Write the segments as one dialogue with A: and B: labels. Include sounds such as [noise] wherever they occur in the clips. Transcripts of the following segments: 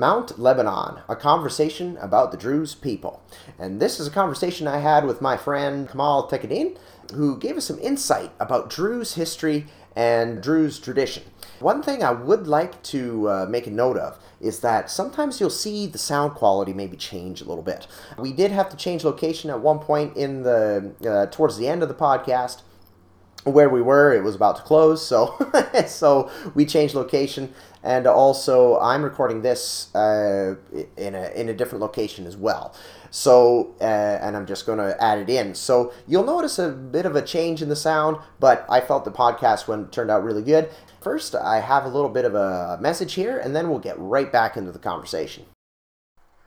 A: Mount Lebanon, a conversation about the Druze people. And this is a conversation I had with my friend Kamal Tekadin, who gave us some insight about Druze history and Druze tradition. One thing I would like to uh, make a note of is that sometimes you'll see the sound quality maybe change a little bit. We did have to change location at one point in the uh, towards the end of the podcast where we were it was about to close so [laughs] so we changed location. And also i'm recording this uh, in a in a different location as well. So uh, and i'm just going to add it in. So you'll notice a bit of a change in the sound but i felt the podcast went turned out really good. First i have a little bit of a message here and then we'll get right back into the conversation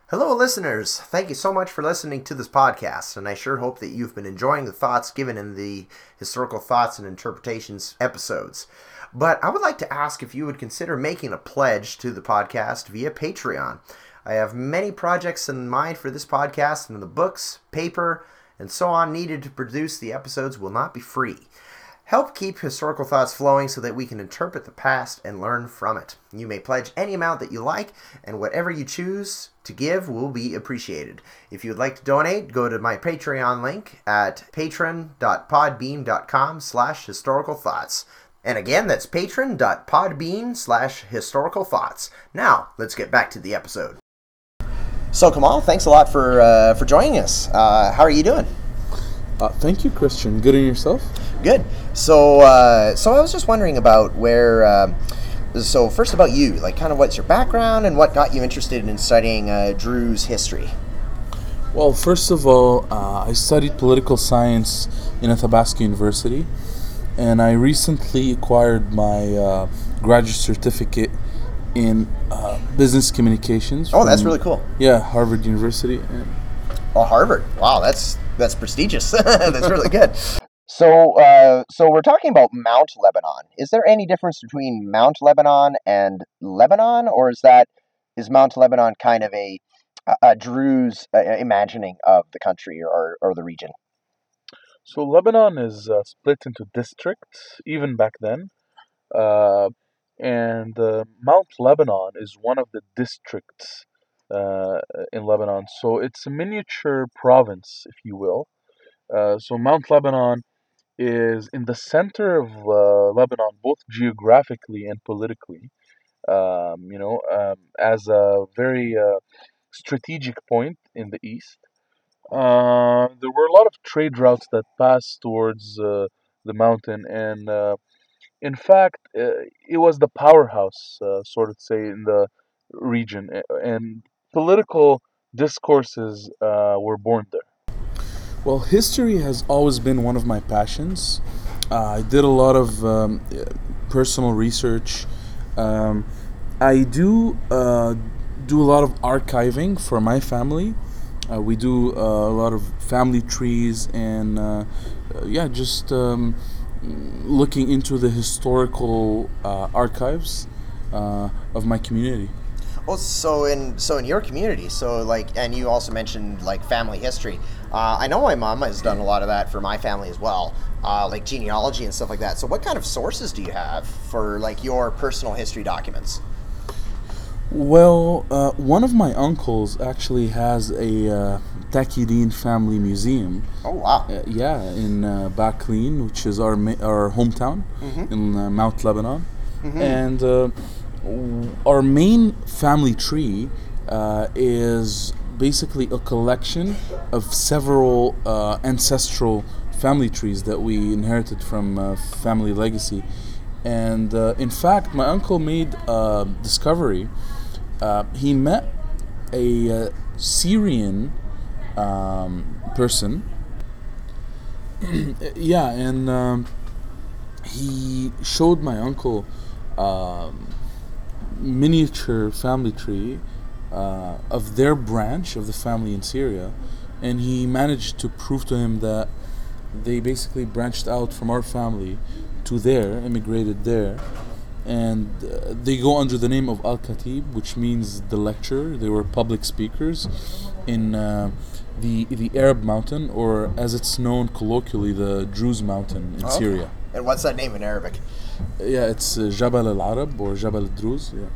A: Hello, listeners. Thank you so much for listening to this podcast, and I sure hope that you've been enjoying the thoughts given in the historical thoughts and interpretations episodes. But I would like to ask if you would consider making a pledge to the podcast via Patreon. I have many projects in mind for this podcast, and the books, paper, and so on needed to produce the episodes will not be free. Help keep historical thoughts flowing so that we can interpret the past and learn from it. You may pledge any amount that you like, and whatever you choose to give will be appreciated. If you would like to donate, go to my Patreon link at patron.podbean.com slash historical thoughts. And again, that's patron.podbean slash historical thoughts. Now, let's get back to the episode. So, Kamal, thanks a lot for, uh, for joining us. Uh, how are you doing?
B: Uh, thank you, Christian. Good in yourself?
A: Good. So, uh, so I was just wondering about where. Uh, so, first about you, like, kind of what's your background and what got you interested in studying uh, Druze history?
B: Well, first of all, uh, I studied political science in Athabasca University, and I recently acquired my uh, graduate certificate in uh, business communications.
A: Oh, that's really cool.
B: Yeah, Harvard University.
A: Oh, Harvard. Wow, that's that's prestigious. [laughs] that's really good. So, uh, so we're talking about Mount Lebanon. Is there any difference between Mount Lebanon and Lebanon, or is that is Mount Lebanon kind of a a, uh, imagining of the country or, or the region?
B: So Lebanon is uh, split into districts, even back then, uh, and uh, Mount Lebanon is one of the districts uh, in Lebanon. So it's a miniature province, if you will. So Mount Lebanon is in the center of uh, Lebanon, both geographically and politically. Um, you know, um, as a very uh, strategic point in the east. Uh, there were a lot of trade routes that passed towards uh, the mountain, and uh, in fact, uh, it was the powerhouse, sort of say, in the region, and political discourses were born there. Well, history has always been one of my passions. Uh, I did a lot of um, personal research. Um, I do uh, do a lot of archiving for my family. Uh, we do uh, a lot of family trees and uh, yeah, just um, looking into the historical uh, archives of my community.
A: Oh, so in so in your community, so like, and you also mentioned like family history. Uh, I know my mom has done a lot of that for my family as well, uh, like genealogy and stuff like that. So, what kind of sources do you have for like your personal history documents?
B: Well, uh, one of my uncles actually has a uh, Takidin family museum.
A: Oh wow!
B: Uh, yeah, in uh, Baklin, which is our ma- our hometown in uh, Mount Lebanon, and uh, w- our main family tree uh, is basically a collection of several uh, ancestral family trees that we inherited from uh, family legacy. And uh, in fact, my uncle made a discovery. Uh, he met a uh, Syrian um, person [clears throat] yeah, and um, he showed my uncle um, miniature family tree uh, of their branch of the family in Syria, and he managed to prove to him that they basically branched out from our family to there, immigrated there, and uh, they go under the name of Al Khatib, which means the lecturer. They were public speakers in uh, the the Arab mountain, or as it's known colloquially, the Druze mountain in
A: Okay.
B: Syria.
A: And what's that name in Arabic?
B: Yeah, it's uh, Jabal al Arab or Jabal al Druz. Yeah.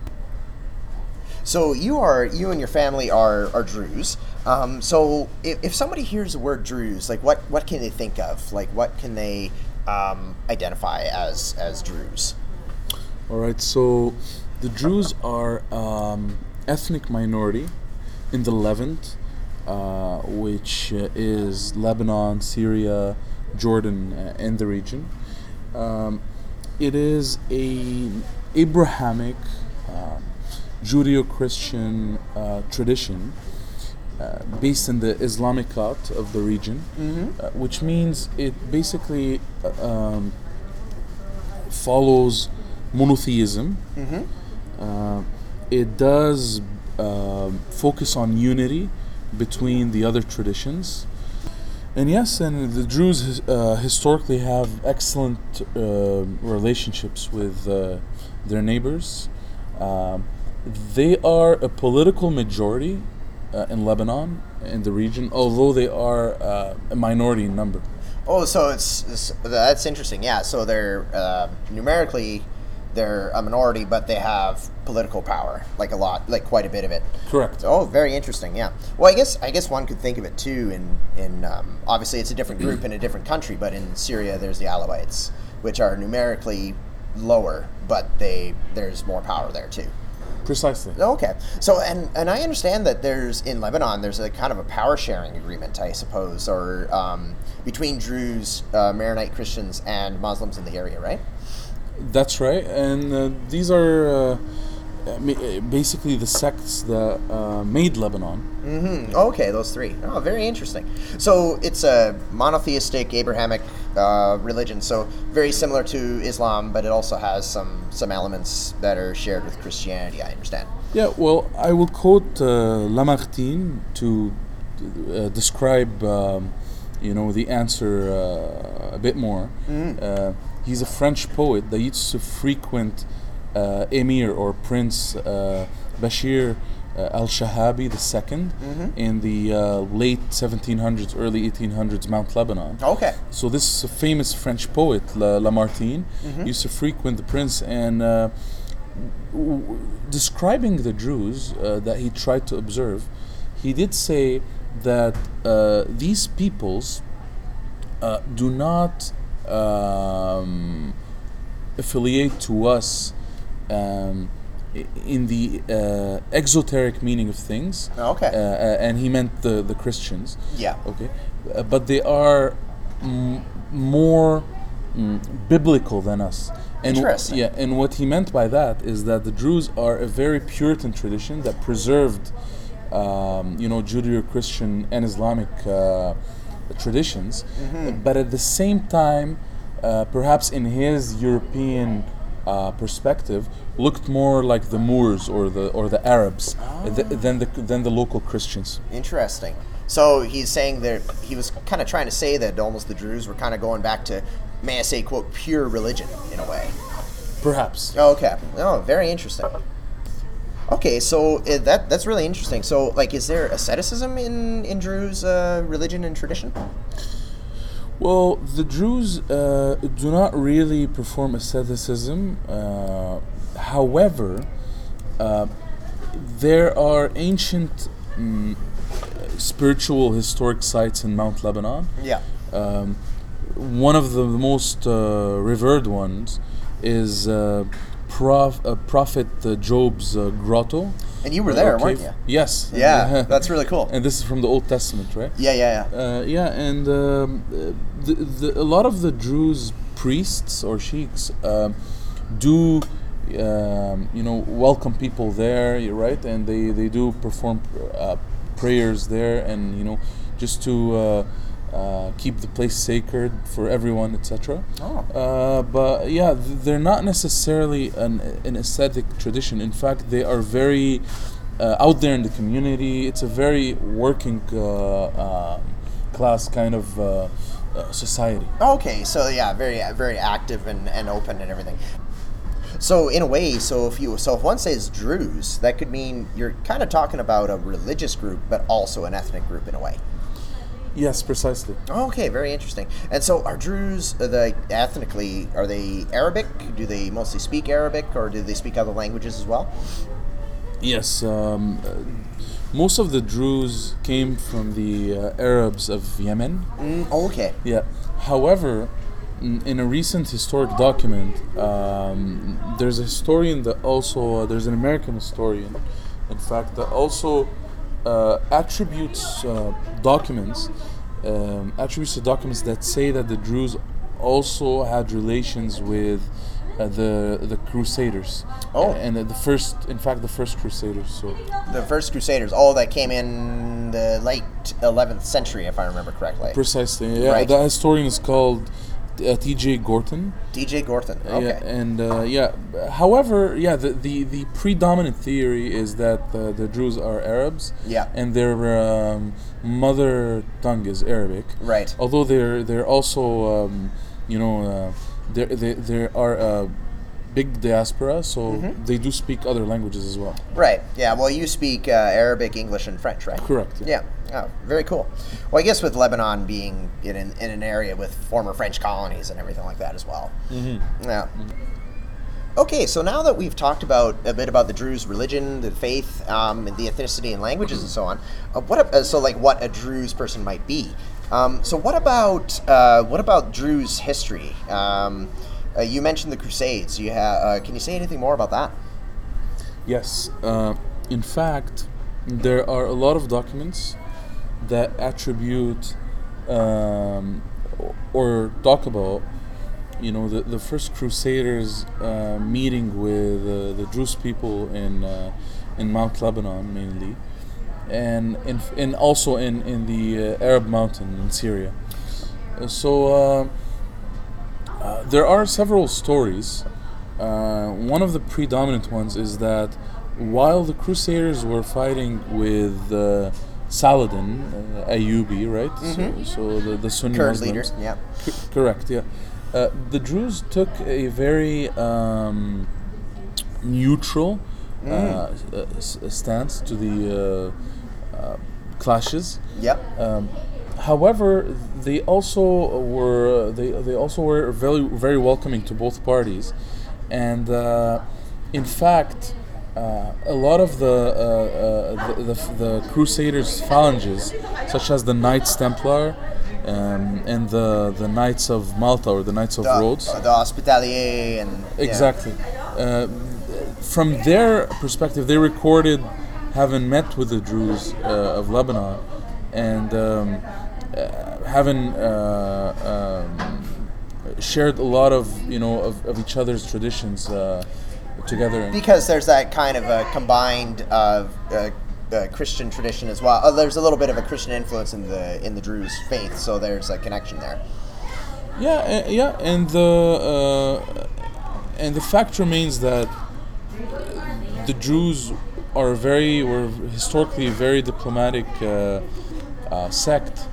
A: So you are you and your family are are Druze. Um, so if, if somebody hears the word Druze, like what what can they think of? Like what can they um, identify as as Druze?
B: All right. So the Druze are um, ethnic minority in the Levant, uh, which uh, is Lebanon, Syria, Jordan, uh, and the region. Um, it is a Abrahamic, um, Judeo-Christian uh, tradition uh, based in the Islamicate of the region, uh, which means it basically um, follows monotheism. Uh, it does um focus on unity between the other traditions. And yes, and the Druze uh, historically have excellent uh, relationships with uh, their neighbors. Um, they are a political majority uh, in Lebanon, in the region, although they are uh, a minority in number.
A: Oh, so it's, it's that's interesting. Yeah, so they're uh, numerically they're a minority, but they have political power, like a lot, like quite a bit of it.
B: Correct.
A: Oh, very interesting. Yeah. Well, I guess I guess one could think of it too. In in um, obviously it's a different group in a different country, but in Syria there's the Alawites, which are numerically lower, but they there's more power there too.
B: Precisely.
A: Okay. So and and I understand that there's in Lebanon there's a kind of a power sharing agreement, I suppose, or um, between Druze, uh, Maronite Christians, and Muslims in the area, right?
B: That's right, and uh, these are uh, basically the sects that uh, made Lebanon.
A: Mm-hmm. Okay, those three. Oh, very interesting. So it's a monotheistic Abrahamic uh, religion, so very similar to Islam, but it also has some some elements that are shared with Christianity. I understand.
B: Yeah, well, I will quote uh, Lamartine to uh, describe, um, you know, the answer uh, a bit more. Uh, he's a French poet that used to frequent uh, Emir or Prince uh, Bashir uh, al-Shahabi II in the uh, late 1700s, early 1800s, Mount Lebanon.
A: Okay.
B: So this famous French poet, La- Lamartine, used to frequent the prince and uh, w- w- describing the Druze uh, that he tried to observe, he did say that uh, these peoples uh, do not um, affiliate to us um, in the uh, exoteric meaning of things.
A: Okay.
B: Uh, uh, and he meant the, the Christians.
A: Yeah.
B: Okay, uh, but they are m- more mm, biblical than us. And w-
A: Interesting.
B: yeah, and what he meant by that is that the Druze are a very Puritan tradition that preserved, um, you know, Judeo-Christian and Islamic uh, traditions,
A: Mm-hmm.
B: but at the same time, uh, perhaps in his European uh, perspective, looked more like the Moors or the or the Arabs uh, th- than the than the local Christians.
A: Interesting. So he's saying that he was kind of trying to say that almost the Druze were kind of going back to, may I say, quote, pure religion in a way.
B: Perhaps.
A: Oh, okay. Oh, very interesting. Okay, so uh, that that's really interesting. So, like, is there asceticism in in Druze uh, religion and tradition?
B: Well, the Druze uh, do not really perform asceticism. Uh, however, uh, there are ancient mm, spiritual historic sites in Mount Lebanon.
A: Yeah.
B: Um, one of the most uh, revered ones is uh, Prof, uh, Prophet uh, Job's uh, grotto.
A: And you were there, weren't you?
B: Yes. [laughs]
A: Yeah, that's really cool.
B: And this is from the Old Testament, right?
A: Yeah, yeah, yeah.
B: Uh, yeah, and um, uh, the, the, a lot of the Druze priests or sheiks um, do, um, you know, welcome people there, right, and they, they do perform uh, prayers there, and you know, just to uh, uh, keep the place sacred for everyone, etc.
A: Oh.
B: Uh, but yeah, they're not necessarily an, an ascetic tradition. In fact, they are very uh, out there in the community. It's a very working uh, um class kind of uh, uh, society.
A: Okay, so yeah, very very active and, and open and everything. So in a way, so if you so if one says Druze, that could mean you're kind of talking about a religious group, but also an ethnic group in a way.
B: Yes, precisely.
A: Okay, very interesting. And so, are Druze uh, the ethnically are they Arabic? Do they mostly speak Arabic, or do they speak other languages as well?
B: Yes, um, uh, most of the Druze came from the uh, Arabs of Yemen.
A: Mm, okay.
B: Yeah. However, in a recent historic document, um, there's a historian that also uh, there's an American historian, in fact, that also attributes uh, documents, um, attributes to documents that say that the Druze also had relations with uh, the the Crusaders.
A: Oh.
B: and uh, the first, in fact, the first Crusaders. So
A: The first Crusaders. all that came in the late 11th century, if I remember correctly.
B: precisely, yeah.
A: Right.
B: The historian is called uh, T.J. Gorton.
A: DJ Gorton. Okay.
B: Yeah, and uh, yeah. However, yeah, the, the, the predominant theory is that the, the Druze are Arabs.
A: Yeah.
B: And their um, mother tongue is Arabic.
A: Right.
B: Although they're they're also um, you know uh, there they there are a big diaspora, so
A: Mm-hmm.
B: they do speak other languages as well.
A: Right. Yeah. Well, you speak uh, Arabic, English, and French, right?
B: Correct.
A: Yeah. Oh, very cool. Well, I guess with Lebanon being in an, in an area with former French colonies and everything like that as well. Mm-hmm. Yeah. Okay, so now that we've talked about a bit about the Druze religion, the faith, um, and the ethnicity and languages and so on, uh, what uh, so like what a Druze person might be. Um, so what about uh, what about Druze history? Um, uh, you mentioned the Crusades. You ha- uh, can you say anything more about that?
B: Yes. Uh, in fact, there are a lot of documents that attribute um, or talk about, you know, the, the first Crusaders uh, meeting with uh, the Druze people in uh, in Mount Lebanon mainly, and in, and also in in the Arab mountain in Syria. So. Uh, there are several stories. Uh, one of the predominant ones is that while the Crusaders were fighting with uh, Saladin, uh, Ayyubi, right? So, so the, the Sunni
A: Current
B: Muslims.
A: leaders. Yeah.
B: C- correct, yeah. Uh, the Druze took a very um, neutral uh, uh, s- stance to the uh, uh, clashes.
A: Yep.
B: Um, however, they also were they, they also were very very welcoming to both parties, and uh, in fact, uh, a lot of the, uh, uh, the, the the Crusaders' phalanges, such as the Knights Templar. Um, and the the Knights of Malta or the Knights of
A: the,
B: Rhodes,
A: the Hospitaller and yeah.
B: Exactly. Uh, from their perspective, they recorded having met with the Druze uh, of Lebanon and um, having uh, um, shared a lot of you know of, of each other's traditions uh, together.
A: Because there's that kind of a combined uh, uh, uh, Christian tradition as well. Uh, there's a little bit of a Christian influence in the in the Druze faith, so there's a connection there.
B: Yeah, uh, yeah, and the uh, and the fact remains that the Druze are very were historically a very diplomatic uh, uh, sect,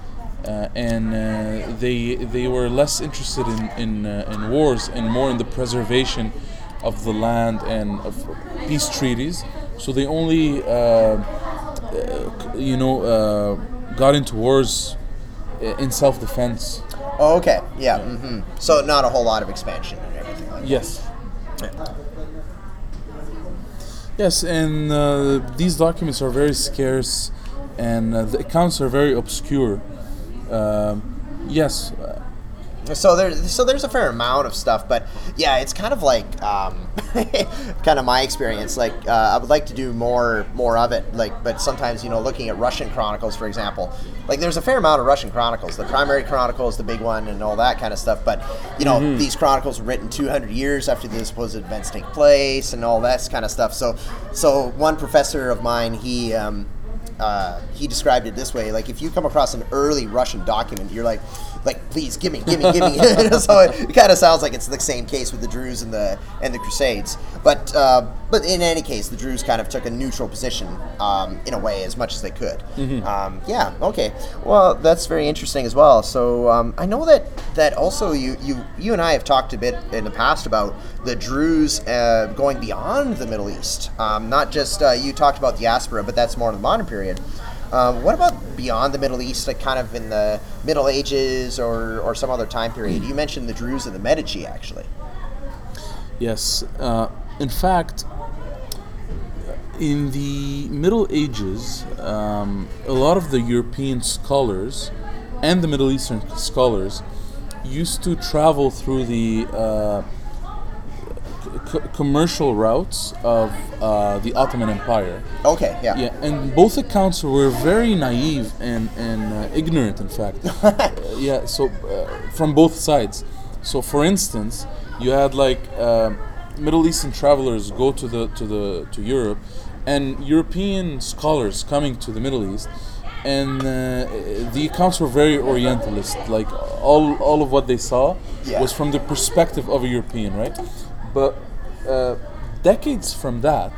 B: uh, and uh, they they were less interested in in, uh, in wars and more in the preservation of the land and of peace treaties. So they only uh, uh, you know uh, got into wars in self-defense.
A: Oh, okay, yeah. hmm So not a whole lot of expansion and everything like
B: Yes. Yes, and uh, these documents are very scarce, and uh, the accounts are very obscure. Um, yes.
A: So there's so there's a fair amount of stuff, but yeah, it's kind of like um, [laughs] kind of my experience. Like uh, I would like to do more more of it. Like, but sometimes you know, looking at Russian chronicles, for example, like there's a fair amount of Russian chronicles. The primary chronicle is the big one, and all that kind of stuff. But you know, these chronicles were written 200 years after the supposed events take place, and all that kind of stuff. So, so one professor of mine, he. Um, uh, he described it this way: like if you come across an early Russian document, you're like, like please give me, give me, give me. [laughs] [laughs] so it, kind of sounds like it's the same case with the Druze and the and the Crusades. But uh, but in any case, the Druze kind of took a neutral position um, in a way as much as they could. Um, yeah. Okay. Well, that's very interesting as well. So um, I know that that also you you you and I have talked a bit in the past about the Druze uh, going beyond the Middle East. Um, not just uh, you talked about diaspora, but that's more in the modern period. Um, what about beyond the Middle East, like kind of in the Middle Ages or, or some other time period? You mentioned the Druze and the Medici, actually.
B: yes. Uh, in fact, in the Middle Ages, um, a lot of the European scholars and the Middle Eastern scholars used to travel through the uh, c- commercial routes of uh, the Ottoman Empire.
A: Okay, yeah.
B: Yeah, and both accounts were very naive and and uh, ignorant, in fact. Uh, [laughs] yeah, so uh, from both sides. So, for instance, you had like um Middle Eastern travelers go to the to the to Europe, and European scholars coming to the Middle East, and uh, the accounts were very Orientalist. Like all all of what they saw
A: Yeah.
B: was from the perspective of a European, right? But uh, decades from that,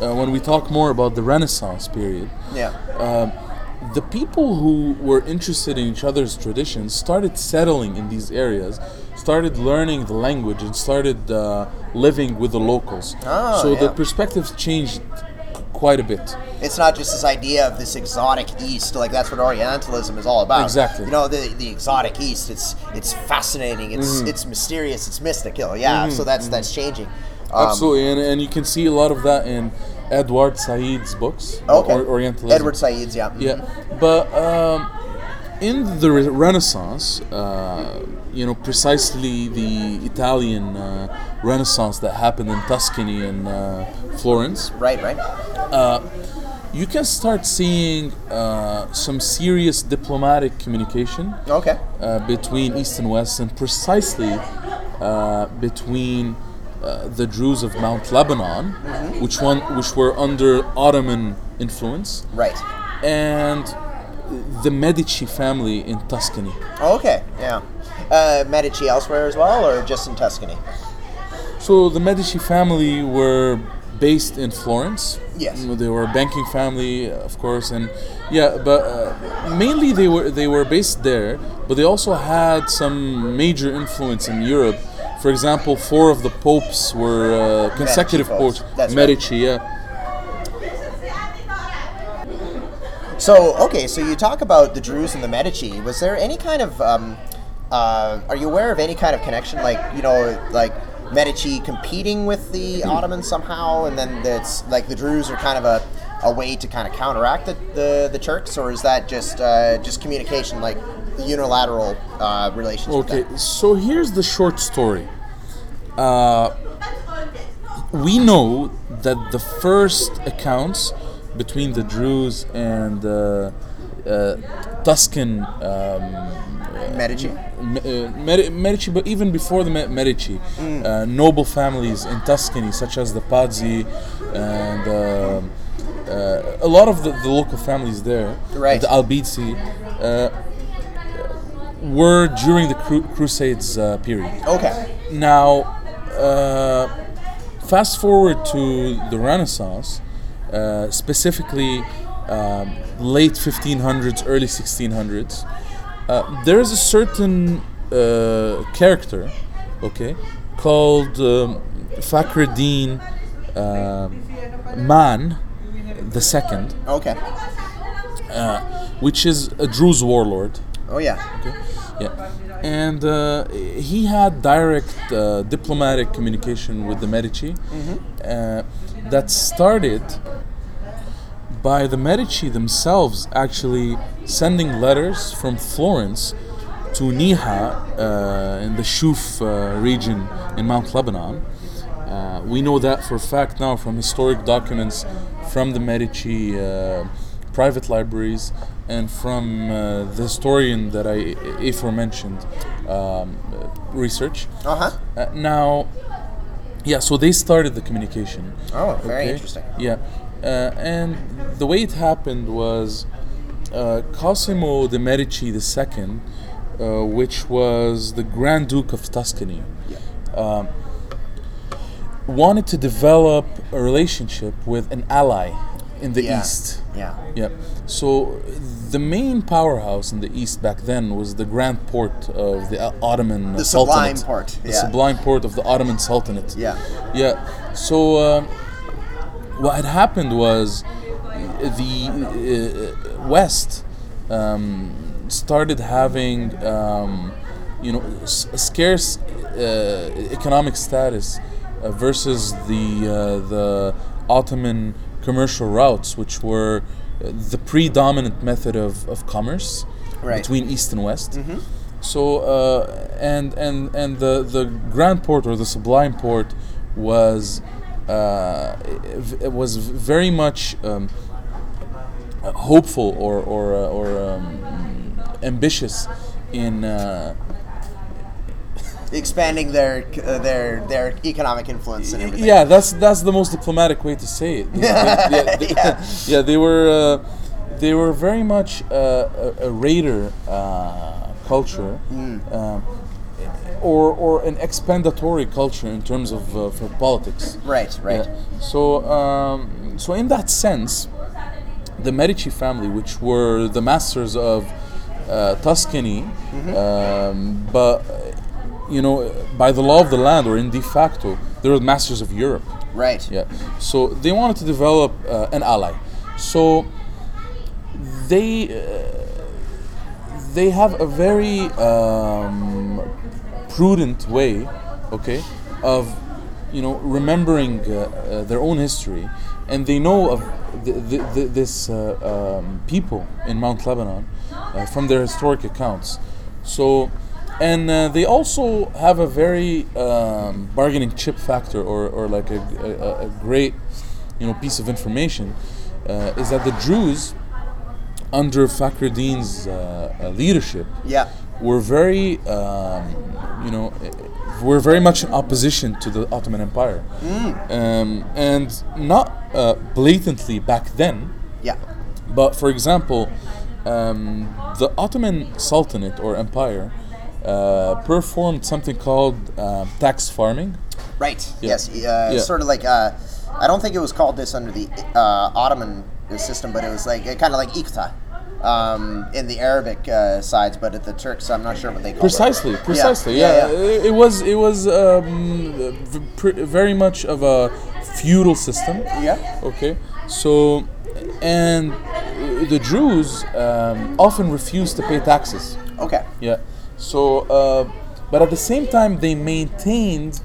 B: uh, when we talk more about the Renaissance period,
A: Yeah.
B: um, the people who were interested in each other's traditions started settling in these areas, started learning the language, and started uh, living with the locals.
A: Oh,
B: so the
A: yeah.
B: perspectives changed quite a bit.
A: It's not just this idea of this exotic East, like that's what Orientalism is all about.
B: Exactly.
A: You know, the the exotic East. It's it's fascinating. It's
B: Mm-hmm.
A: it's mysterious. It's mystical. Yeah. So that's that's changing. Um,
B: Absolutely, and, and you can see a lot of that in Edward Said's books,
A: Okay.
B: or, Orientalism.
A: Edward Said's. Yeah.
B: Yeah, but um, in the Renaissance, uh, you know, precisely the Italian uh, Renaissance that happened in Tuscany and uh, Florence,
A: Right. Right.
B: you can start seeing uh, some serious diplomatic communication
A: Okay.
B: uh, between East and West, and precisely uh, between uh, the Druze of Mount Lebanon, which one which were under Ottoman influence,
A: Right.
B: and the Medici family in Tuscany.
A: Okay. Yeah. Uh, Medici elsewhere as well, or just in Tuscany?
B: So the Medici family were based in Florence.
A: Yes.
B: They were a banking family, of course, and yeah, but uh, mainly they were they were based there. But they also had some major influence in Europe. For example, four of the popes were uh, consecutive
A: popes.
B: popes.
A: That's right.
B: Medici, yeah.
A: So okay, so you talk about the Druze and the Medici. Was there any kind of um, uh, are you aware of any kind of connection, like you know, like Medici competing with the Ottomans somehow, and then that's like the Druze are kind of a, a way to kind of counteract the, the, the Turks, or is that just uh, just communication, like unilateral uh, relations?
B: Okay, so here's the short story. Uh, we know that the first accounts between the Druze and uh, uh, Tuscan um,
A: Medici.
B: Uh, Medici, but even before the Me- Medici, uh, noble families in Tuscany, such as the Pazzi and um uh, a lot of the, the local families there,
A: Right.
B: the Albizzi, uh, were during the cru- Crusades uh, period.
A: Okay.
B: Now, uh, fast forward to the Renaissance, uh, specifically um, late 1500s, early 1600s. Uh, there is a certain uh, character, okay, called um, Fakhreddin um Man the Second,
A: Okay.
B: which is a Druze warlord.
A: Oh yeah.
B: Yeah, and uh, he had direct uh, diplomatic communication with the Medici uh, that started by the Medici themselves actually sending letters from Florence to Niha uh, in the Shuf uh, region in Mount Lebanon. Uh, we know that for a fact now from historic documents from the Medici uh, private libraries and from uh, the historian that I aforementioned um, uh, research.
A: Uh huh.
B: Uh, now, yeah, so they started the communication.
A: Oh, very
B: Okay.
A: interesting.
B: Yeah, uh, and the way it happened was uh, Cosimo de' Medici II, uh, which was the Grand Duke of Tuscany, um, wanted to develop a relationship with an ally in the
A: Yeah.
B: east.
A: Yeah.
B: Yeah. So the main powerhouse in the east back then was the Grand Porte of the Ottoman
A: The Sublime
B: Sultanate.
A: Porte,
B: The
A: yeah.
B: Sublime Porte of the Ottoman Sultanate.
A: Yeah.
B: Yeah. So uh, what had happened was the uh, West um, started having um, you know s- scarce uh, economic status uh, versus the uh, the Ottoman commercial routes, which were uh, the predominant method of, of commerce
A: Right.
B: between east and west. So uh, and and and the the Grand Porte or the Sublime Porte was uh, it, was very much um, uh, hopeful or or uh, or um, ambitious in. Uh,
A: Expanding their uh, their their economic influence and everything.
B: Yeah, that's that's the most diplomatic way to say it. They- they- [laughs] yeah, they,
A: Yeah.
B: yeah, they were uh, they were very much uh, a, a raider uh, culture,
A: Mm.
B: um, or or an expandatory culture in terms of uh, for politics.
A: Right, right.
B: Yeah. So um, so in that sense, the Medici family, which were the masters of uh, Tuscany,
A: Mm-hmm.
B: um, but you know, by the law of the land or in de facto, they were the masters of Europe.
A: Right.
B: Yeah. So they wanted to develop uh, an ally. So they uh, they have a very um, prudent way, okay, of you know remembering uh, uh, their own history, and they know of th- th- th- this uh, um, people in Mount Lebanon uh, from their historic accounts. So. And uh, they also have a very um, bargaining chip factor, or, or like a, a, a great, you know, piece of information, uh, is that the Druze, under Fakhreddin's uh, uh, leadership,
A: Yeah.
B: were very, um, you know, were very much in opposition to the Ottoman Empire, um, and not uh, blatantly back then,
A: Yeah.
B: but for example, um, the Ottoman Sultanate or Empire uh, performed something called uh, tax farming.
A: Right.
B: Yeah.
A: Yes. Uh,
B: Yeah.
A: Sort of like uh, I don't think it was called this under the uh, Ottoman system, but it was like kind of like iqta um, in the Arabic uh, sides, but at the Turks, I'm not sure what they call
B: Precisely,
A: it.
B: precisely.
A: Yeah.
B: Yeah. It, it was it was um, very much of a feudal system.
A: Yeah.
B: Okay. So, and the Druze um, often refused to pay taxes.
A: Okay.
B: Yeah. So, uh, but at the same time, they maintained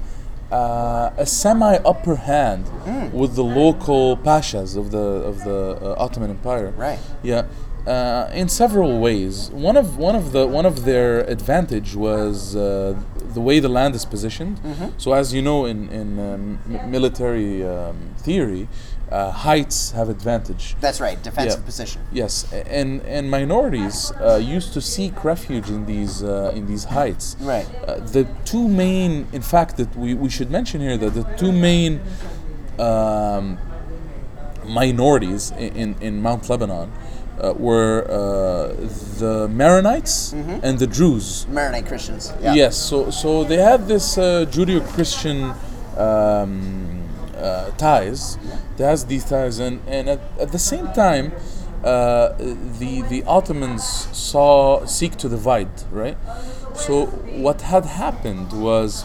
B: uh, a semi upper hand with the local pashas of the of the uh, Ottoman Empire.
A: Right.
B: Yeah. Uh, in several ways, one of one of the one of their advantage was uh, the way the land is positioned. So, as you know, in in um, m- military um, theory, uh, heights have advantage.
A: That's right. Defensive
B: Yeah.
A: position.
B: Yes, and and minorities uh, used to seek refuge in these uh, in these heights.
A: Right.
B: Uh, the two main, in fact, that we, we should mention here that the two main um, minorities in, in, in Mount Lebanon uh, were uh, the Maronites and the Druze.
A: Maronite Christians. Yeah.
B: Yes, so so they had this uh, Judeo-Christian um, uh, ties. They has these ties, and and at, at the same time, uh, the the Ottomans saw seek to divide, right? So what had happened was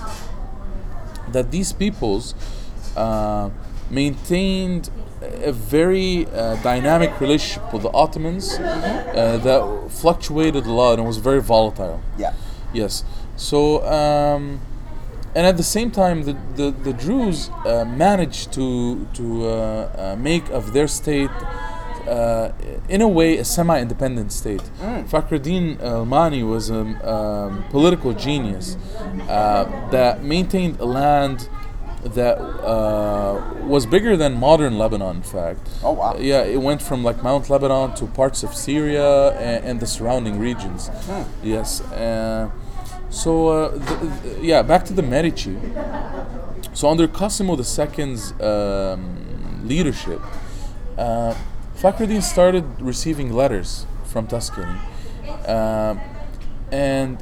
B: that these peoples uh, maintained a very uh, dynamic relationship with the Ottomans uh, that fluctuated a lot and was very volatile.
A: Yeah.
B: Yes. So, um, and at the same time, the the, the Druze uh, managed to to uh, uh, make of their state, uh, in a way, a semi-independent state. Fakhreddin Al-Mani was a um, political genius uh, that maintained a land that uh, was bigger than modern Lebanon. In fact.
A: Oh, wow.
B: Yeah, it went from like Mount Lebanon to parts of Syria and, and the surrounding regions. Yes. Uh, so, uh, th- th- yeah, back to the Medici. So, under Cosimo II's um, leadership, uh, started receiving letters from Tuscany. Um and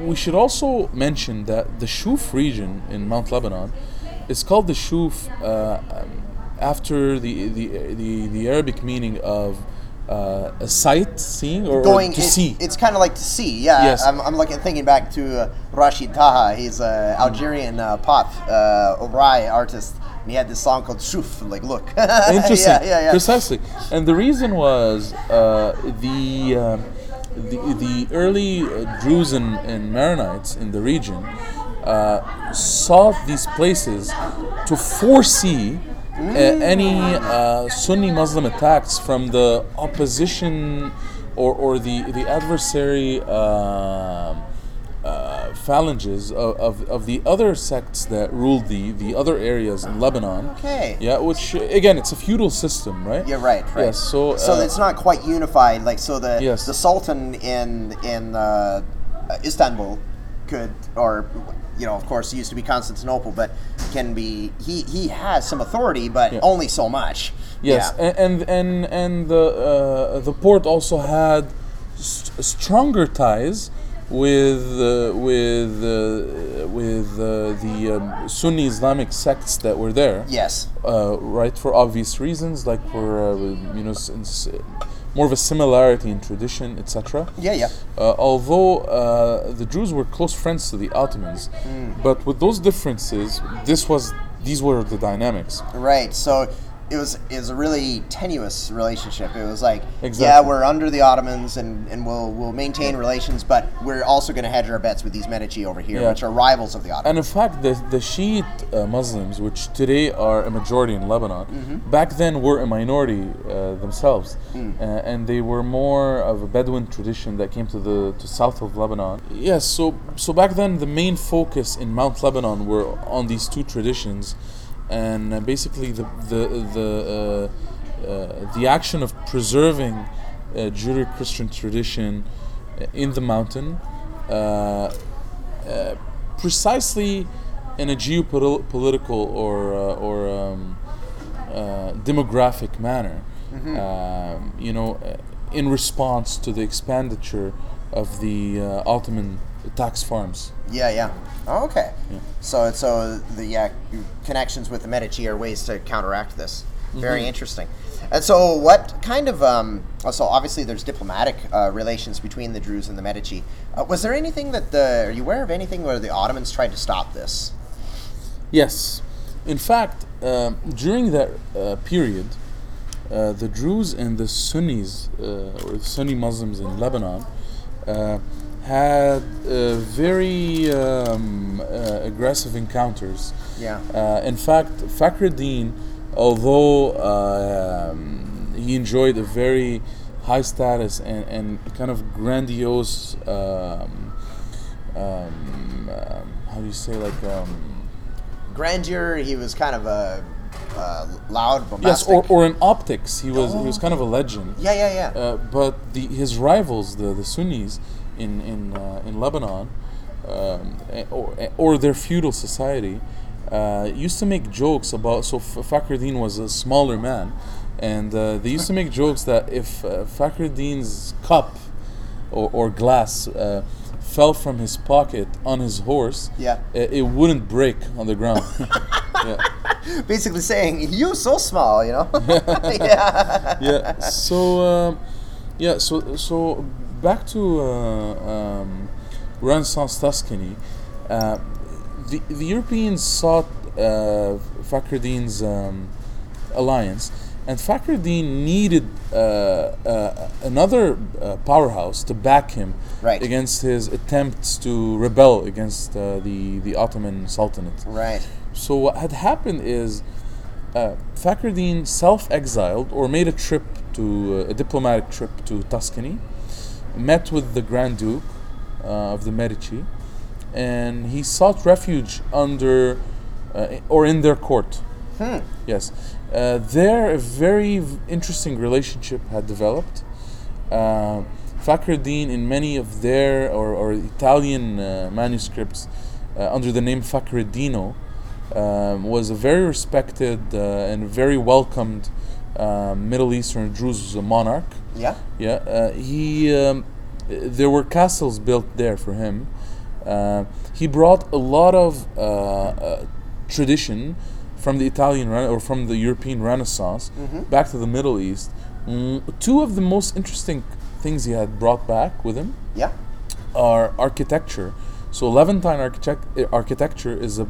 B: we should also mention that the Shuf region in Mount Lebanon is called the Shuf uh, after the, the, the, the Arabic meaning of uh, a sight, seeing, or, or
A: Going
B: to
A: it-
B: see.
A: It's kind of like to see. Yeah.
B: Yes.
A: I'm, I'm looking thinking back to uh, Rachid Taha. He's an Algerian uh, pop uh, Obrai artist. And he had this song called Shuf. Like, look. [laughs]
B: Interesting.
A: yeah, yeah, yeah.
B: Precisely. And the reason was uh, the, um, the the early uh, Druze and, and Maronites in the region uh, sought these places to foresee any uh, Sunni Muslim attacks from the opposition or, or the the adversary. um uh, phalanges of, of, of the other sects that ruled the, the other areas in Lebanon.
A: Okay.
B: Yeah, which again, it's a feudal system, right?
A: You're right, right.
B: Yes. So,
A: so
B: uh,
A: it's not quite unified. Like so, the
B: Yes.
A: the Sultan in in uh, uh, Istanbul could, or you know, of course, it used to be Constantinople, but can be he he has some authority, but
B: Yeah.
A: only so much.
B: Yes,
A: Yeah.
B: and and and, and the uh, the port also had st- stronger ties with uh, with uh, with uh, the um, Sunni Islamic sects that were there.
A: yes.
B: uh, right for obvious reasons like for uh, you know s- s- more of a similarity in tradition etc
A: Yeah, yeah.
B: uh, although uh, the Druze were close friends to the Ottomans but with those differences this was these were the dynamics
A: Right. So it was it was a really tenuous relationship. It was like,
B: exactly.
A: yeah, we're under the Ottomans and, and we'll we'll maintain relations, but we're also going to hedge our bets with these Medici over here,
B: Yeah.
A: which are rivals of the Ottomans.
B: and in fact the, the Shiite uh, Muslims which today are a majority in Lebanon back then were a minority uh, themselves uh, and they were more of a Bedouin tradition that came to the to south of Lebanon yes so so back then the main focus in Mount Lebanon were on these two traditions and uh, basically the the the uh, uh, the action of preserving uh, Judeo-Christian tradition in the mountain uh, uh, precisely in a geopolitical or uh, or um, uh, demographic manner. Um, you know, in response to the expenditure of the uh, Ottoman tax farms.
A: Yeah, yeah. Oh, okay. So, so the yeah, connections with the Medici are ways to counteract this. Very interesting. And so, what kind of um, oh, so obviously there's diplomatic uh, relations between the Druze and the Medici. Uh, was there anything that the are you aware of anything where the Ottomans tried to stop this?
B: Yes, in fact, um, during that uh, period, uh, the Druze and the Sunnis, uh, or the Sunni Muslims in Lebanon, uh, had uh, very um, uh, aggressive encounters.
A: Yeah.
B: Uh, in fact, Fakhreddin, although uh, um, he enjoyed a very high status and, and kind of grandiose, um, um, how do you say, like, um,
A: Grandeur. He was kind of a uh, loud,
B: yes,
A: bombastic.
B: or, or in optics, he was he was kind of a legend.
A: yeah, yeah, yeah.
B: Uh, but the, his rivals, the, the Sunnis in in uh, in Lebanon, um, eh, or eh, or their feudal society, uh, used to make jokes about. So F- Fakhreddin was a smaller man, and uh, they used to make jokes that if uh, Fakhreddin's cup or, or glass uh, fell from his pocket on his horse,
A: Yeah.
B: it, it wouldn't break on the ground. [laughs] yeah.
A: Basically saying you're so small, you know. [laughs] [laughs] yeah.
B: yeah. So um, yeah. So so back to uh, um, Renaissance Tuscany. Uh, the the Europeans sought uh, Fakhreddin's um, alliance, and Fakhreddin needed uh, uh, another uh, powerhouse to back him
A: Right.
B: against his attempts to rebel against uh, the the Ottoman Sultanate.
A: Right.
B: So what had happened is uh, Fakhreddin self-exiled or made a trip to uh, a diplomatic trip to Tuscany, met with the Grand Duke uh, of the Medici, and he sought refuge under uh, or in their court. Yes, uh, there a very v- interesting relationship had developed. Uh, Fakhreddin, in many of their or, or Italian uh, manuscripts, uh, under the name Fakhreddino, um, was a very respected uh, and very welcomed uh, Middle Eastern Druze monarch.
A: Yeah.
B: Yeah, uh, he. Um, there were castles built there for him. Uh, he brought a lot of uh, uh, tradition from the Italian Rena- or from the European Renaissance back to the Middle East. Mm, two of the most interesting things he had brought back with him
A: Yeah.
B: are architecture. So Levantine architect- architecture is a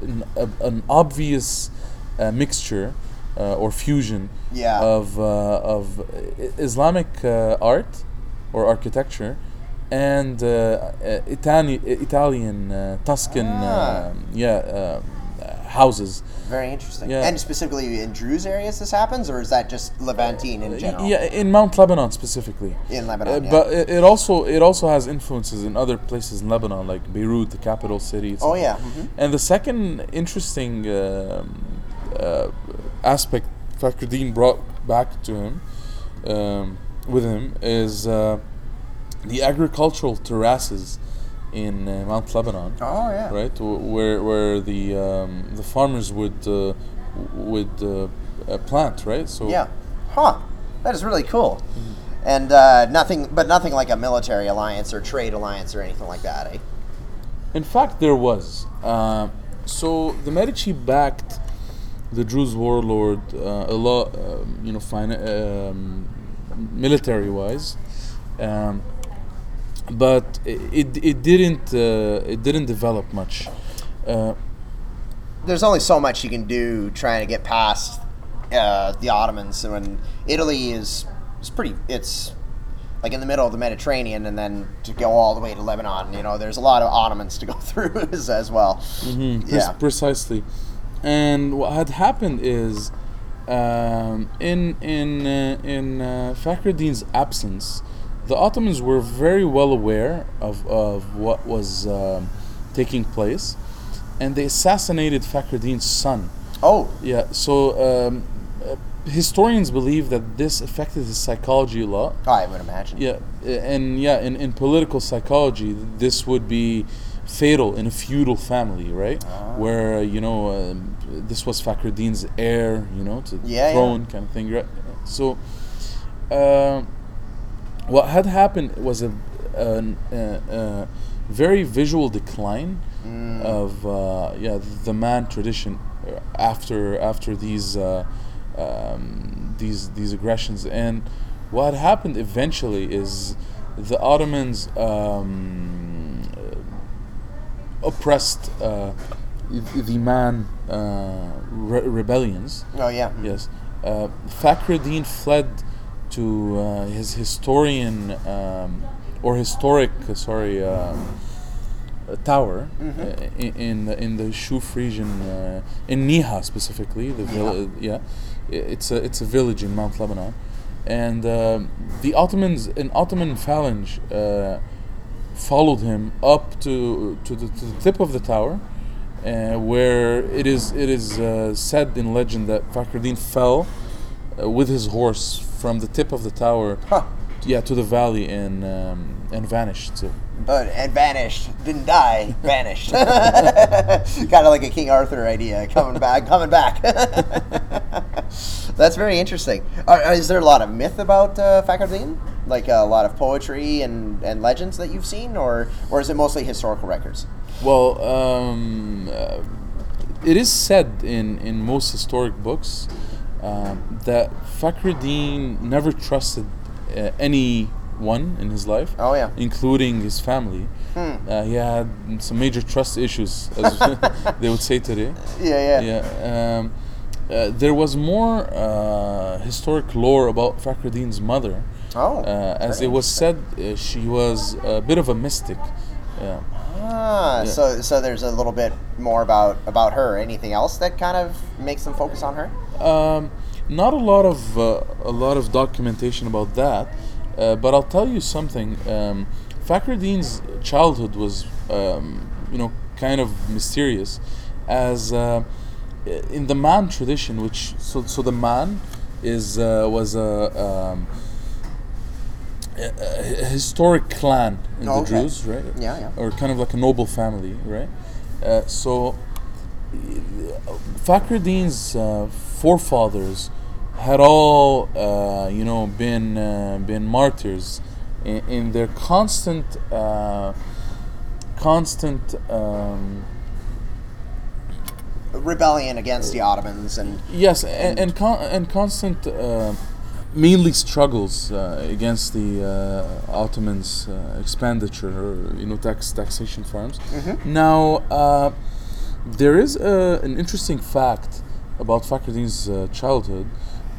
B: an, a, an obvious uh, mixture uh, or fusion
A: Yeah.
B: of uh, of Islamic uh, art or architecture and uh, uh, Itali- Italian uh, Tuscan
A: Ah.
B: um yeah houses.
A: Very interesting.
B: Yeah.
A: And specifically in Druze areas, this happens, or is that just Levantine in general?
B: Yeah, in Mount Lebanon specifically.
A: In Lebanon. yeah.
B: But it, it also it also has influences in other places in Lebanon, like Beirut, the capital city.
A: oh yeah. mhm.
B: And the second interesting um, uh, aspect Fakhruddin brought back to him, um, with him, is uh, the agricultural terraces in uh, Mount Lebanon,
A: Oh yeah.
B: right? Where where the um, the farmers would uh, would uh, uh, plant, right? So
A: Yeah. Huh. That is really cool. And uh, nothing, but nothing like a military alliance or trade alliance or anything like that, eh?
B: In fact, there was. Uh, so the Medici backed the Druze warlord uh, a lot, um, you know, um, military-wise, um, but it, it, didn't uh, it didn't develop much. Uh,
A: There's only so much you can do trying to get past uh, the Ottomans, and when Italy is is pretty, it's like in the middle of the Mediterranean, and then to go all the way to Lebanon. You know, there's a lot of Ottomans to go [laughs] through as, as well.
B: Pre-
A: Yeah.
B: precisely. And what had happened is, um, in in uh, in uh, Fakhruddin's absence, the Ottomans were very well aware of, of what was um, taking place, and they assassinated Fakhruddin's son.
A: Oh,
B: Yeah. So um, uh, historians believe that this affected his psychology a lot.
A: I would imagine.
B: Yeah, uh, and yeah, in, in political psychology, this would be fatal in a feudal family, right? Where uh, you know um, this was Fakhruddin's heir, you know, to the
A: Yeah, yeah.
B: throne kind of thing, right? So, um what had happened was a, an, uh, uh, very visual decline
A: Mm.
B: of uh, yeah the Man tradition uh, after after these uh, um, these these aggressions and what happened eventually is the Ottomans um, uh, oppressed uh, the Man uh, re- rebellions
A: Oh yeah.
B: Yes. Uh, Fakhruddin fled to uh, his historian um, or historic, sorry, uh, tower uh, in in the, in the Shuf region uh, in Niha specifically. The vill- yeah, I- it's a it's a village in Mount Lebanon, and um, the Ottomans an Ottoman phalanx uh, followed him up to to the, to the tip of the tower uh, where it is it is uh, said in legend that Fakhruddin fell uh, with his horse from the tip of the tower,
A: Huh.
B: yeah, to the valley and um, and vanished. So
A: But and vanished, didn't die, vanished. [laughs] kind of like a King Arthur idea, coming back, coming back. [laughs] That's very interesting. Are, is there a lot of myth about uh, Fakhruddin? Like a lot of poetry and, and legends that you've seen, or or is it mostly historical records?
B: well, um, uh, it is said in in most historic books um, that Fakhruddin never trusted uh, anyone in his life.
A: Oh yeah.
B: including his family.
A: Hmm.
B: Uh, he had some major trust issues, as [laughs] they would say today.
A: Yeah, yeah.
B: Yeah. Um, uh, there was more uh, historic lore about Fakhruddin's mother,
A: Oh.
B: uh, as it was said uh, she was a bit of a mystic. Yeah.
A: Ah,
B: Yeah.
A: so so there's a little bit more about about her. Anything else that kind of makes them focus on her?
B: Um, not a lot of uh, a lot of documentation about that, uh, but I'll tell you something. Um, Fakhruddin's childhood was, um, you know, kind of mysterious, as uh, in the Man tradition, which so so the Man is uh, was a. Um, a, a historic clan in
A: Oh,
B: the
A: okay.
B: Druze, right?
A: Yeah, yeah.
B: Or kind of like a noble family, right? Uh, so Fakhruddin's uh, forefathers had all, uh, you know, been uh, been martyrs in, in their constant, uh, constant. Um,
A: Rebellion against the Ottomans and
B: yes, and and, con- and constant, uh, mainly struggles uh, against the uh, Ottomans' uh, expenditure, or, you know, tax taxation farms. Now, uh, there is a, an interesting fact about Fakhruddin's uh, childhood.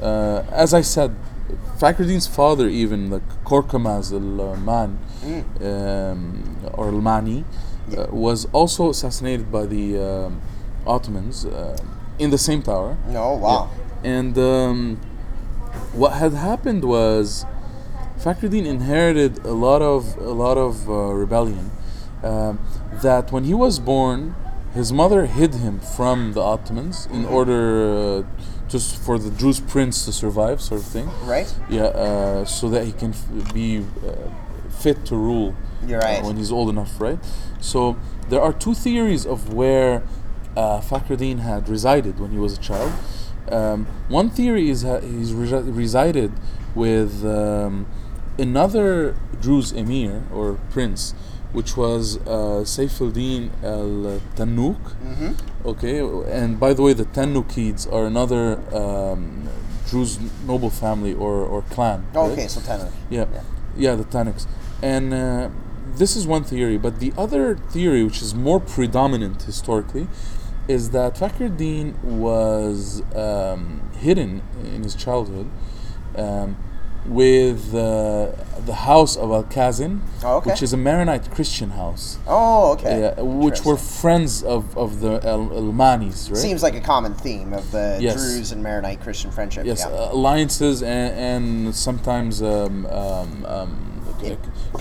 B: Uh, as I said, Fakhruddin's father, even like Korkamaz al-Man um, or al-Mani, uh, was also assassinated by the um, Ottomans uh, in the same tower.
A: No, wow.
B: And um, what had happened was Fakhruddin inherited a lot of a lot of uh, rebellion. Um, that when he was born, his mother hid him from the Ottomans in order uh, just for the Druze prince to survive, sort of thing.
A: Right?
B: Yeah, uh, so that he can f- be uh, fit to rule
A: You're right.
B: when he's old enough, right? So there are two theories of where uh, Fakhruddin had resided when he was a child. Um, one theory is that he's resi- resided with um, another Druze emir or prince, which was uh, Saifuddin al Tanuk.
A: Mm-hmm.
B: Okay, and by the way, the Tanukids are another um, Druze noble family or, or clan. right?
A: Okay, so ten.
B: Yeah,
A: Yeah.
B: yeah, the Tanaks. And uh, this is one theory, but the other theory, which is more predominant historically, is that Fakir Fakhruddin was um, hidden in his childhood um, with uh, the house of Al Khazen,
A: Oh, okay.
B: which is a Maronite Christian house,
A: Oh, okay.
B: yeah, which were friends of, of the Al- Almanis, right?
A: Seems like a common theme of the
B: Yes.
A: Druze and Maronite Christian friendship.
B: Yes,
A: yeah.
B: uh, alliances and, and sometimes um, um, um, c-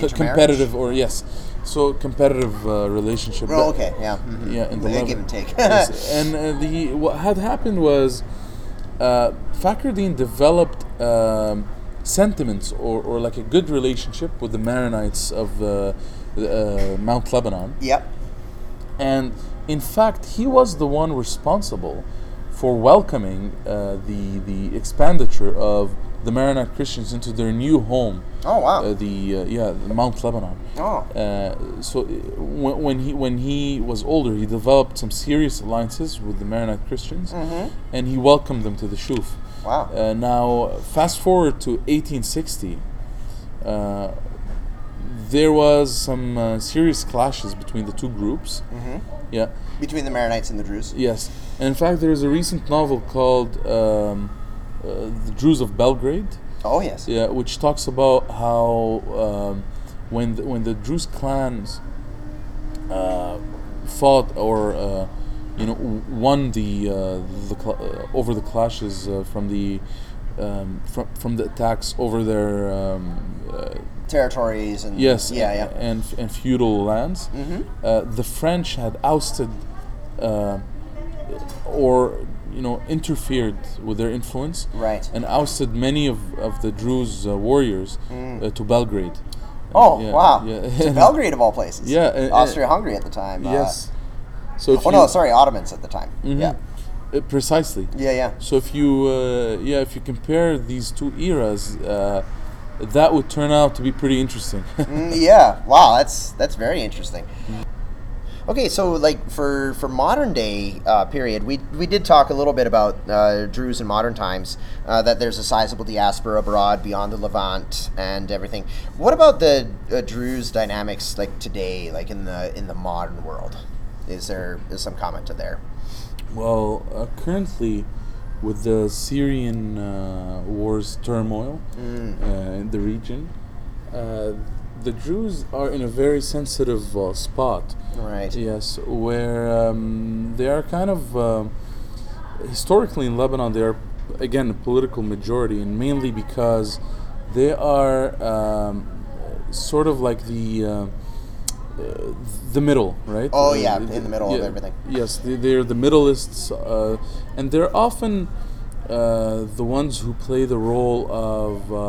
B: competitive or yes, so competitive uh, relationship.
A: oh, okay. Yeah. mhm.
B: Yeah, in the
A: give and take.
B: Yes, [laughs] and uh, the what had happened was uh, Fakhruddin developed um, sentiments or, or like a good relationship with the Maronites of uh, uh, Mount Lebanon.
A: yep.
B: And in fact, he was the one responsible for welcoming uh, the the expenditure of the Maronite Christians into their new home,
A: Oh wow.
B: uh, the uh, yeah the Mount Lebanon.
A: oh.
B: Uh, so uh, when, when he when he was older, he developed some serious alliances with the Maronite Christians,
A: Mhm.
B: and he welcomed them to the Shuf.
A: Wow.
B: Uh, now, fast forward to 1860, uh, there was some uh, serious clashes between the two groups.
A: hmm
B: Yeah,
A: Between the Maronites and the Druze.
B: yes. And in fact, there is a recent novel called um, uh, "The Druze of Belgrade,"
A: Oh yes.
B: yeah, which talks about how um, when the, when the Druze clans uh, fought or uh, you know won the uh, the uh, over the clashes uh, from the um, from from the attacks over their um, uh,
A: Territories and
B: yes
A: Yeah,
B: a-
A: yeah.
B: and and feudal lands.
A: Mm-hmm.
B: Uh, the French had ousted uh, or you know interfered with their influence
A: Right.
B: and ousted many of, of the Druze uh, warriors uh, to Belgrade.
A: Mm. Oh
B: Yeah,
A: wow.
B: yeah.
A: To [laughs] Belgrade of all places.
B: Yeah, and- and-
A: Austria-Hungary at the time. uh,
B: Yes. So if
A: oh
B: you,
A: no, sorry, Ottomans at the time.
B: Mhm.
A: Yeah.
B: Uh, precisely.
A: Yeah, yeah.
B: So if you uh, yeah if you compare these two eras, uh, that would turn out to be pretty interesting. [laughs]
A: Mm, yeah. Wow, that's that's very interesting. Okay, so like for for modern day uh, period, we we did talk a little bit about uh, Druze in modern times. Uh, that there's a sizable diaspora abroad beyond the Levant and everything. What about the uh, Druze dynamics like today, like in the in the modern world? Is there is some comment to there?
B: well, uh, currently, with the Syrian uh, wars turmoil uh, in the region, uh, the Druze are in a very sensitive uh, spot.
A: Right.
B: Yes, where um, they are kind of um historically in Lebanon, they are again a political majority, and mainly because they are um, sort of like the. Uh, uh, the middle, right?
A: Oh,
B: Uh,
A: yeah, in the middle of everything.
B: Yes, they, they're the middleists, uh, and they're often uh, the ones who play the role of uh,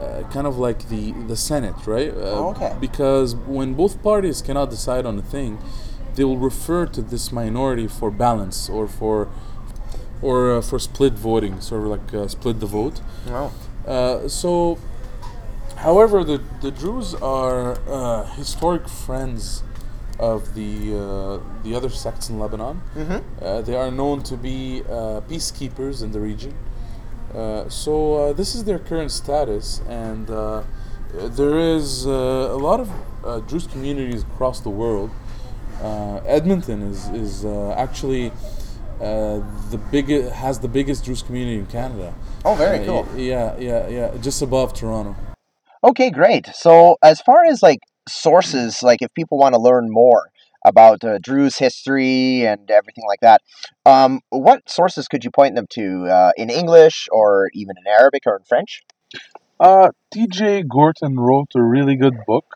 B: uh, kind of like the the Senate, right? Uh,
A: Oh, okay.
B: Because when both parties cannot decide on a thing, they will refer to this minority for balance or for or uh, for split voting, sort of like uh, split the vote. Uh, so, however, the the Druze are uh, historic friends of the uh, the other sects in Lebanon.
A: Mhm.
B: Uh, they are known to be uh, peacekeepers in the region. Uh, so uh, this is their current status, and uh, there is uh, a lot of uh, Druze communities across the world. Uh, Edmonton is is uh, actually uh, the biggest has the biggest Druze community in Canada.
A: Oh, very
B: Uh,
A: cool.
B: yeah, yeah, yeah. Just above Toronto.
A: Okay, great. So, as far as like sources, like if people want to learn more about uh, Druze history and everything like that. Um, what sources could you point them to uh, in English or even in Arabic or in French?
B: Uh, T.J. Gorton wrote a really good book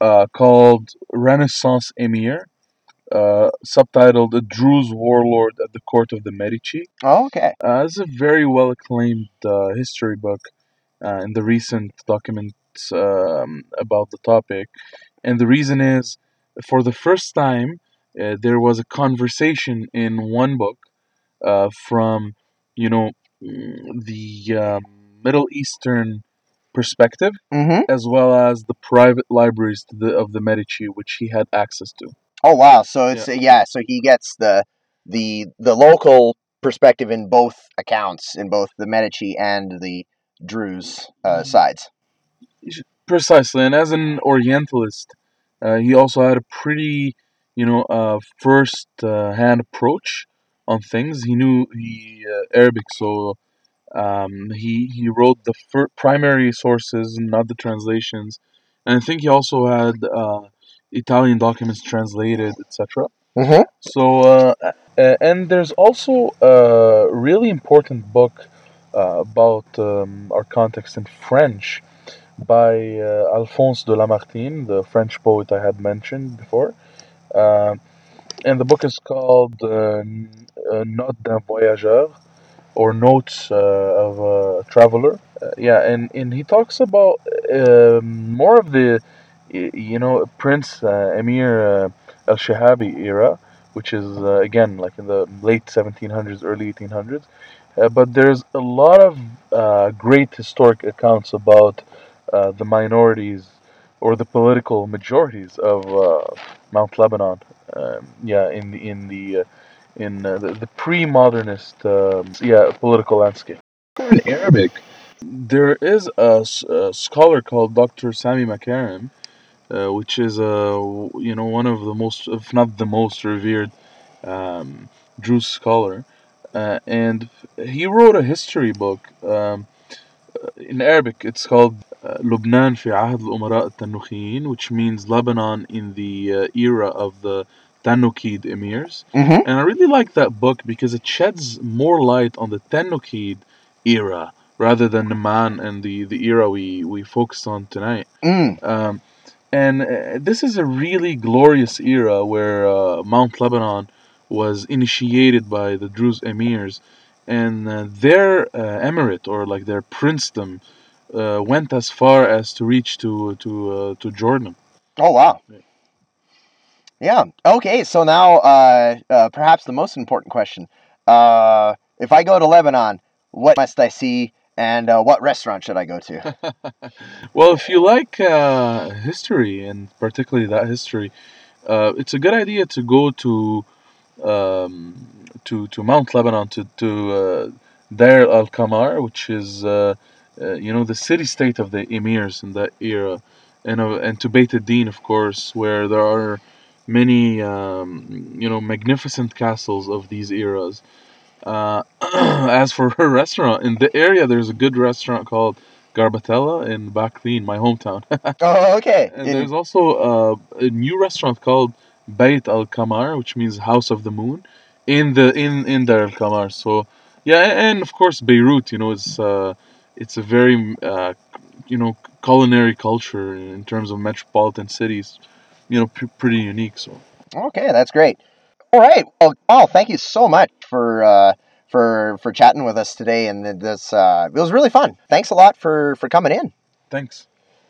B: uh, called Renaissance Emir, uh, subtitled "A Druze Warlord at the Court of the Medici."
A: Oh, okay.
B: Uh, it's a very well acclaimed uh, history book uh, in the recent documents um, about the topic. And the reason is, for the first time, uh, there was a conversation in one book uh, from, you know, mm, the um, Middle Eastern perspective,
A: Mm-hmm.
B: as well as the private libraries to the, of the Medici, which he had access to.
A: Oh, wow. So it's yeah. So he gets the the the local perspective in both accounts, in both the Medici and the Druze uh, sides.
B: Precisely, and as an Orientalist, uh, he also had a pretty, you know, uh, first-hand approach on things. He knew he uh, Arabic, so um, he he wrote the fir- primary sources, not the translations, and I think he also had uh, Italian documents translated, etc.
A: Mm-hmm.
B: So, uh, uh, and there's also a really important book uh, about um, our context in French by uh, Alphonse de Lamartine, the French poet I had mentioned before. Uh, and the book is called uh, uh, Notes d'un voyageur or Notes uh, of a Traveler. Uh, yeah, and, and he talks about um, more of the, you know, Prince uh, Emir uh, al Shahabi era, which is, uh, again, like in the late 1700s, early 1800s. Uh, but there's a lot of uh, great historic accounts about uh, the minorities or the political majorities of uh, Mount Lebanon. Um, yeah, in the in the uh, in uh, the, the pre-modernist um, yeah political landscape. In Arabic, there is a, scholar called Dr. Sami Makarim, uh, which is a you know one of the most, if not the most revered um, Druze scholar, uh, and he wrote a history book. Um, in Arabic, it's called لبنان في عهد الأمراء التنوخيين, which means Lebanon in the uh, era of the Tanukid emirs.
A: Mm-hmm.
B: And I really like that book because it sheds more light on the Tanukid era rather than the Man and the, the era we, we focused on tonight.
A: Mm.
B: Um, and uh, this is a really glorious era where uh, Mount Lebanon was initiated by the Druze emirs, and uh, their uh, emirate or like their princedom uh, went as far as to reach to to uh, to Jordan.
A: Oh wow.
B: Yeah.
A: Yeah. Okay. So now, uh, uh, perhaps the most important question: uh, If I go to Lebanon, what must I see, and uh, what restaurant should I go to? [laughs]
B: Well, if you like uh, history and particularly that history, uh, it's a good idea to go to um, to to Mount Lebanon to to uh, Deir al Kamar, which is uh, uh, you know the city state of the emirs in that era, and uh, and to Beit ad-Din, of course, where there are many um, you know magnificent castles of these eras. Uh, [clears throat] as for a [laughs] restaurant in the area, there's a good restaurant called Garbatella in Baklin, my hometown. [laughs]
A: oh, okay.
B: And
A: In-
B: there's also uh, a new restaurant called Beit Al Kamar, which means House of the Moon, in the in in Dar Al Kamar. So yeah, and of course Beirut. You know, it's uh, it's a very uh, you know culinary culture in terms of metropolitan cities. You know, p- pretty unique. So
A: Okay, that's great. All right. Well, Paul, thank you so much for uh, for for chatting with us today, and this uh, it was really fun. Thanks a lot for for coming in.
B: thanks.